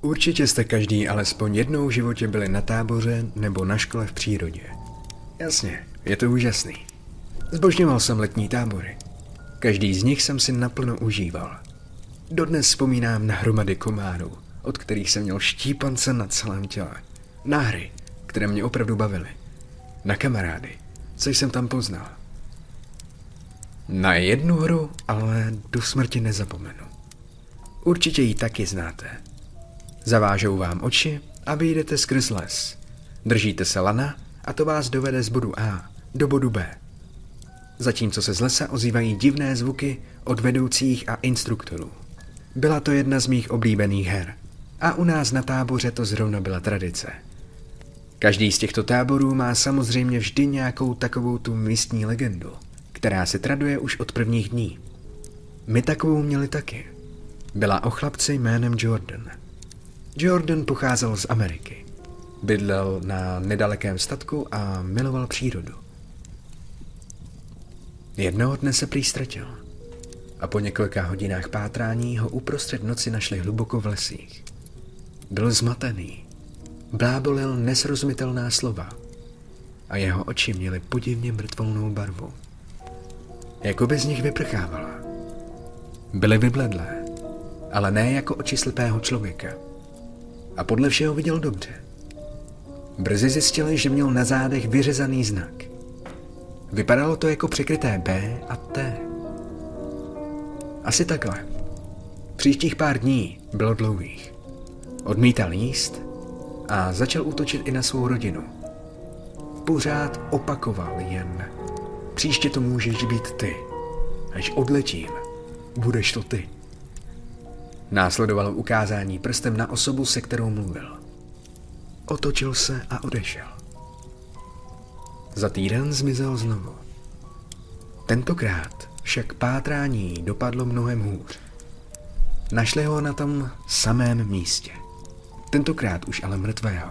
Určitě jste každý alespoň jednou v životě byli na táboře nebo na škole v přírodě. Jasně, je to úžasný. Zbožňoval jsem letní tábory. Každý z nich jsem si naplno užíval. Dodnes vzpomínám na hromady komárů, od kterých jsem měl štípance na celém těle. Na hry, které mě opravdu bavily. Na kamarády, co jsem tam poznal. Na jednu hru ale do smrti nezapomenu. Určitě ji taky znáte. Zavážou vám oči a vyjdete skrz les. Držíte se lana a to vás dovede z bodu A do bodu B. Zatímco se z lesa ozývají divné zvuky od vedoucích a instruktorů. Byla to jedna z mých oblíbených her. A u nás na táboře to zrovna byla tradice. Každý z těchto táborů má samozřejmě vždy nějakou takovou tu místní legendu, která se traduje už od prvních dní. My takovou měli taky. Byla o chlapci jménem Jordan. Jordan pocházel z Ameriky. Bydlel na nedalekém statku a miloval přírodu. Jednoho dne se prý ztratil a po několika hodinách pátrání ho uprostřed noci našli hluboko v lesích. Byl zmatený, blábolil nesrozumitelná slova a jeho oči měly podivně mrtvolnou barvu. Jako z nich vyprchávala. Byly vybledlé, ale ne jako oči slepého člověka. A podle všeho viděl dobře. Brzy zjistili, že měl na zádech vyřezaný znak. Vypadalo to jako překryté B a T. Asi takhle. Příštích pár dní bylo dlouhých. Odmítal jíst a začal útočit i na svou rodinu. Pořád opakoval jen příště to můžeš být ty. Až odletím, budeš to ty. Následovalo ukázání prstem na osobu, se kterou mluvil. Otočil se a odešel. Za týden zmizel znovu. Tentokrát však pátrání dopadlo mnohem hůř. Našli ho na tom samém místě. Tentokrát už ale mrtvého.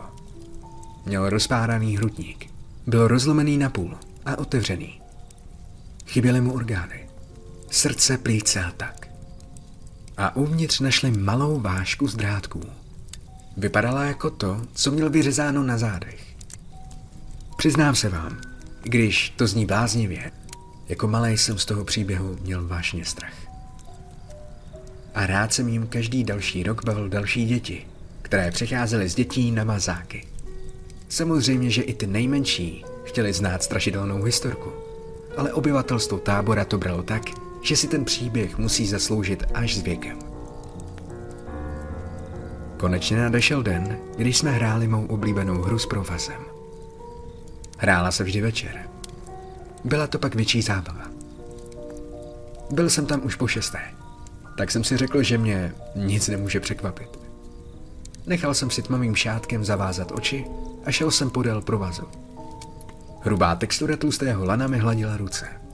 Měl rozpáraný hrudník. Byl rozlomený na půl a otevřený. Chyběly mu orgány. Srdce, plíce a tak. A uvnitř našli malou vášku z drátků. Vypadala jako to, co měl vyřezáno na zádech. Přiznám se vám, když to zní bláznivě, jako malý jsem z toho příběhu měl vážně strach. A rád jsem jim každý další rok bavil další děti, které přecházely z dětí na mazáky. Samozřejmě, že i ty nejmenší chtěli znát strašidelnou historku, ale obyvatelstvo tábora to bralo tak, že si ten příběh musí zasloužit až s věkem. Konečně nadešel den, když jsme hráli mou oblíbenou hru s provazem. Hrála se vždy večer. Byla to pak větší zábava. Byl jsem tam už po šesté, tak jsem si řekl, že mě nic nemůže překvapit. Nechal jsem si tmavým šátkem zavázat oči a šel jsem podél provazu. Hrubá textura tlustého lana mi hladila ruce.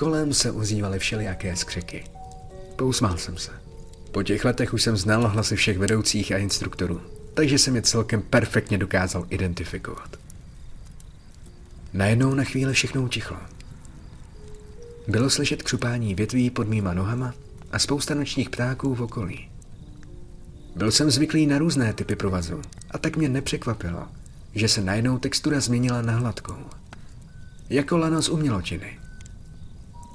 Kolem se ozývaly všelijaké skřeky. Pousmál jsem se. Po těch letech už jsem znal hlasy všech vedoucích a instruktorů, takže jsem je celkem perfektně dokázal identifikovat. Najednou na chvíli všechno utichlo. Bylo slyšet křupání větví pod mýma nohama a spousta nočních ptáků v okolí. Byl jsem zvyklý na různé typy provazu a tak mě nepřekvapilo, že se najednou textura změnila na hladkou. Jako lano z umělotiny.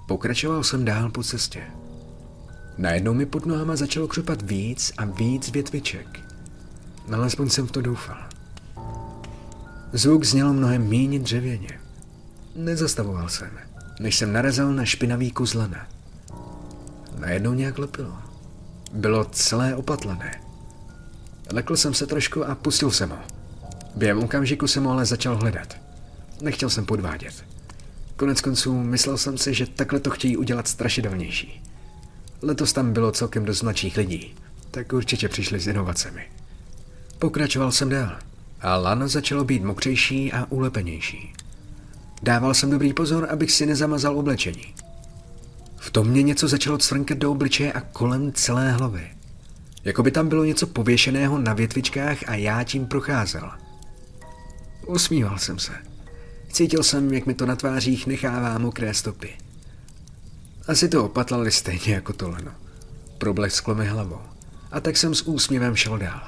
Pokračoval jsem dál po cestě. Najednou mi pod nohama začalo křupat víc a víc větviček. Alespoň jsem v to doufal. Zvuk zněl mnohem méně dřevěně. Nezastavoval jsem, než jsem narazil na špinavý kus lana. Najednou nějak lepilo. Bylo celé opatlené. Lekl jsem se trošku a pustil jsem ho. Během okamžiku jsem ho ale začal hledat. Nechtěl jsem podvádět. Konec konců myslel jsem si, že takhle to chtějí udělat strašidelnější. Letos tam bylo celkem dost mladších lidí, tak určitě přišli s inovacemi. Pokračoval jsem dál a lano začalo být mokřejší a ulepenější. Dával jsem dobrý pozor, abych si nezamazal oblečení. V tom mě něco začalo cvrnkat do obličeje a kolem celé hlavy. Jako by tam bylo něco pověšeného na větvičkách a já tím procházel. Usmíval jsem se. Cítil jsem, jak mi to na tvářích nechává mokré stopy. Asi to opatlali stejně jako to leno. Problesklo mi hlavou. a tak jsem s úsměvem šel dál.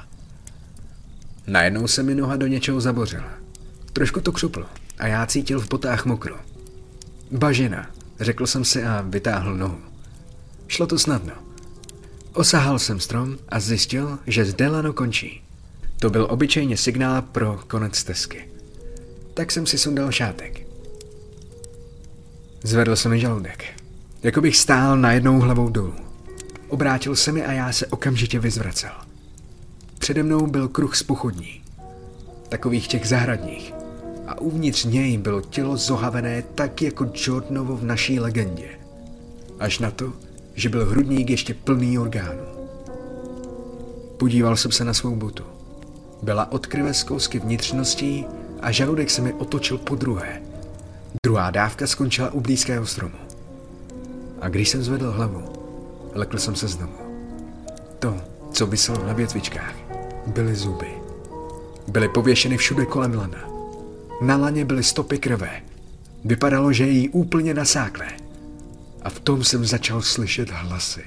Najednou se mi noha do něčeho zabořila. Trošku to křuplo a já cítil v potách mokro. Bažina, řekl jsem si a vytáhl nohu. Šlo to snadno. Osahal jsem strom a zjistil, že zde lano končí. To byl obyčejně signál pro konec stezky. Tak jsem si sundal šátek. Zvedl se mi žaludek. Jako bych stál na jednou hlavou dolů. Obrátil se mi a já se okamžitě vyzvracel. Přede mnou byl kruh z pochodní. Takových těch zahradních. A uvnitř něj bylo tělo zohavené tak jako Jordanovo v naší legendě. Až na to, že byl hrudník ještě plný orgánů. Podíval jsem se na svou botu. Byla od krve z kousky vnitřností a žaludek se mi otočil po druhé. Druhá dávka skončila u blízkého stromu. A když jsem zvedl hlavu, lekl jsem se znovu. To, co vyselo na větvičkách, byly zuby. Byly pověšeny všude kolem lana. Na laně byly stopy krve. Vypadalo, že jí úplně nasáklé. A v tom jsem začal slyšet hlasy.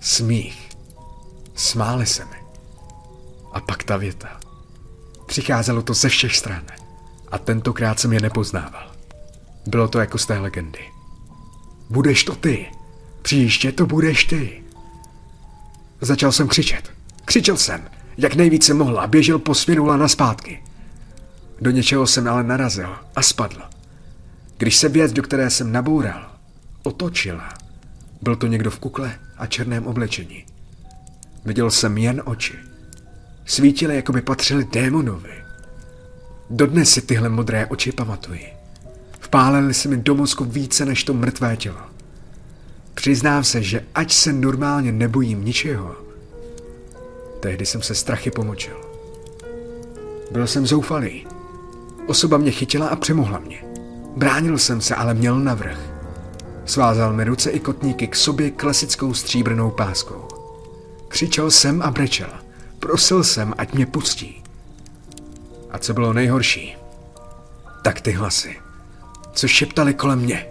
Smích. Smáli se mi. A pak ta věta. Přicházelo to ze všech stran. A tentokrát jsem je nepoznával. Bylo to jako z té legendy. Budeš to ty. Příště to budeš ty. Začal jsem křičet. Křičel jsem, jak nejvíce mohl a běžel po směru lana zpátky. Do něčeho jsem ale narazil a spadl. Když se věc, do které jsem naboural, otočila, byl to někdo v kukle a černém oblečení. Viděl jsem jen oči. Svítily, jako by patřily démonovi. Dodnes si tyhle modré oči pamatuji. Vpálili se mi do mozku více než to mrtvé tělo. Přiznám se, že ať se normálně nebojím ničeho, tehdy jsem se strachy pomočil. Byl jsem zoufalý. Osoba mě chytila a přemohla mě. Bránil jsem se, ale měl navrh. Svázal mi ruce i kotníky k sobě klasickou stříbrnou páskou. Křičel jsem a brečel. Prosil jsem, ať mě pustí. A co bylo nejhorší? Tak ty hlasy, co šeptali kolem mě,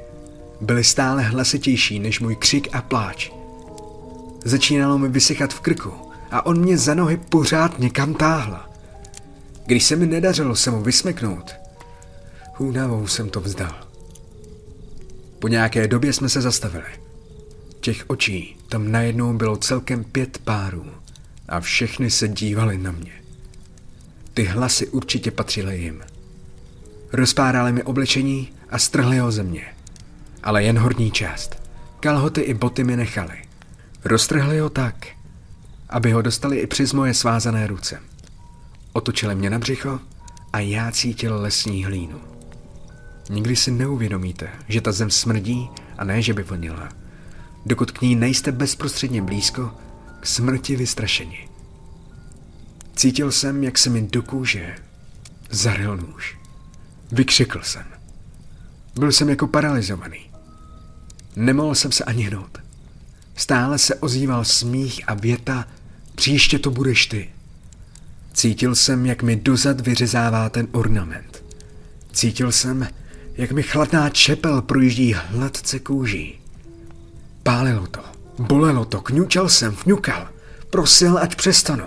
byly stále hlasitější než můj křik a pláč. Začínalo mi vysychat v krku a on mě za nohy pořád někam táhla. Když se mi nedařilo se mu vysmeknout, hůnavou jsem to vzdal. Po nějaké době jsme se zastavili. Těch očí tam najednou bylo celkem pět párů a všechny se dívali na mě. Ty hlasy určitě patřily jim. Rozpárali mi oblečení a strhli ho ze mě. Ale jen horní část. Kalhoty i boty mi nechali. Roztrhli ho tak, aby ho dostali i přes moje svázané ruce. Otočili mě na břicho a já cítil lesní hlínu. Nikdy si neuvědomíte, že ta zem smrdí a ne, že by vonila. Dokud k ní nejste bezprostředně blízko, smrti vystrašeni. Cítil jsem, jak se mi do kůže zaryl nůž. Vykřikl jsem. Byl jsem jako paralizovaný. Nemohl jsem se ani hnout. Stále se ozýval smích a věta Příště to budeš ty. Cítil jsem, jak mi dozad vyřezává ten ornament. Cítil jsem, jak mi chladná čepel projíždí hladce kůží. Pálilo to, bolelo to, kňučel jsem, vňukal, prosil, ať přestanu.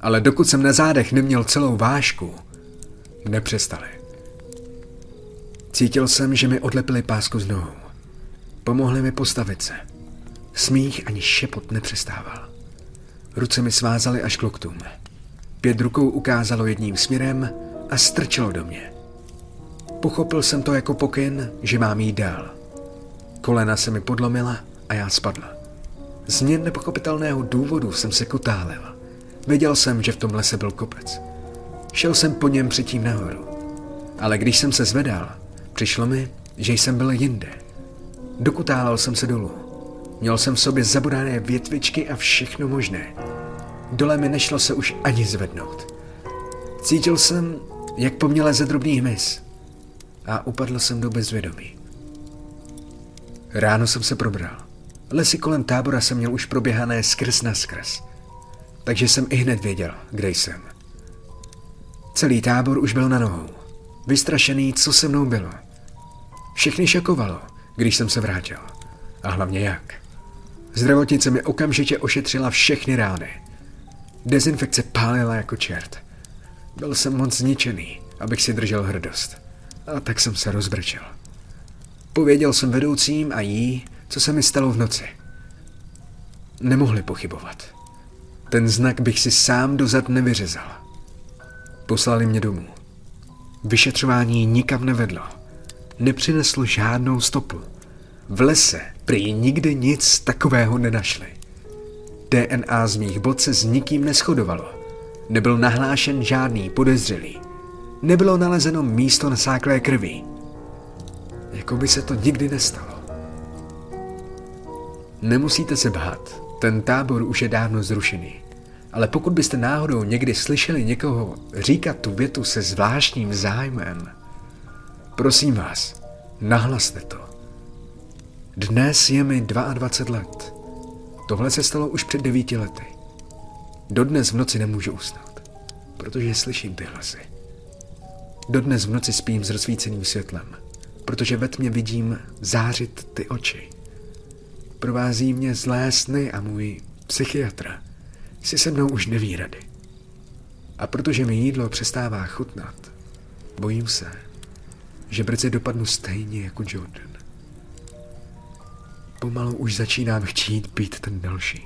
Ale dokud jsem na zádech neměl celou vášku, nepřestali. Cítil jsem, že mi odlepili pásku z nohou. Pomohli mi postavit se. Smích ani šepot nepřestával. Ruce mi svázaly až k loktům. Pět rukou ukázalo jedním směrem a strčilo do mě. Pochopil jsem to jako pokyn, že mám jít dál. Kolena se mi podlomila a já spadla. Z mě nepochopitelného důvodu jsem se kutálil. Věděl jsem, že v tom lese byl kopec. Šel jsem po něm předtím nahoru. Ale když jsem se zvedal, přišlo mi, že jsem byl jinde. Dokutálal jsem se dolů. Měl jsem v sobě zabodané větvičky a všechno možné. Dole mi nešlo se už ani zvednout. Cítil jsem, jak po mně leze drobný hmyz a upadl jsem do bezvědomí. Ráno jsem se probral. Lesy kolem tábora jsem měl už proběhané skrz na skrz. Takže jsem i hned věděl, kde jsem. Celý tábor už byl na nohou. Vystrašený, co se mnou bylo. Všechny šokovalo, když jsem se vrátil. A hlavně jak. Zdravotnice mi okamžitě ošetřila všechny rány. Dezinfekce pálila jako čert. Byl jsem moc zničený, abych si držel hrdost. A tak jsem se rozbrčel. Pověděl jsem vedoucím a jí, co se mi stalo v noci. Nemohli pochybovat. Ten znak bych si sám dozad nevyřezal. Poslali mě domů. Vyšetřování nikam nevedlo. Nepřineslo žádnou stopu. V lese prý nikdy nic takového nenašli. DNA z mých bod se s nikým neschodovalo. Nebyl nahlášen žádný podezřelý. Nebylo nalezeno místo nasáklé krvi. Jako by se to nikdy nestalo. Nemusíte se bát, ten tábor už je dávno zrušený. Ale pokud byste náhodou někdy slyšeli někoho říkat tu větu se zvláštním zájmem, prosím vás, nahlaste to. Dnes je mi 22 let. Tohle se stalo už před devíti lety. Dodnes v noci nemůžu usnout, protože slyším ty hlasy. Dodnes v noci spím s rozsvíceným světlem, protože ve tmě vidím zářit ty oči. Provází mě zlé sny a můj psychiatr si se mnou už neví rady. A protože mi jídlo přestává chutnat, bojím se, že brzy dopadnu stejně jako Jordan. Pomalu už začínám chtít být ten další.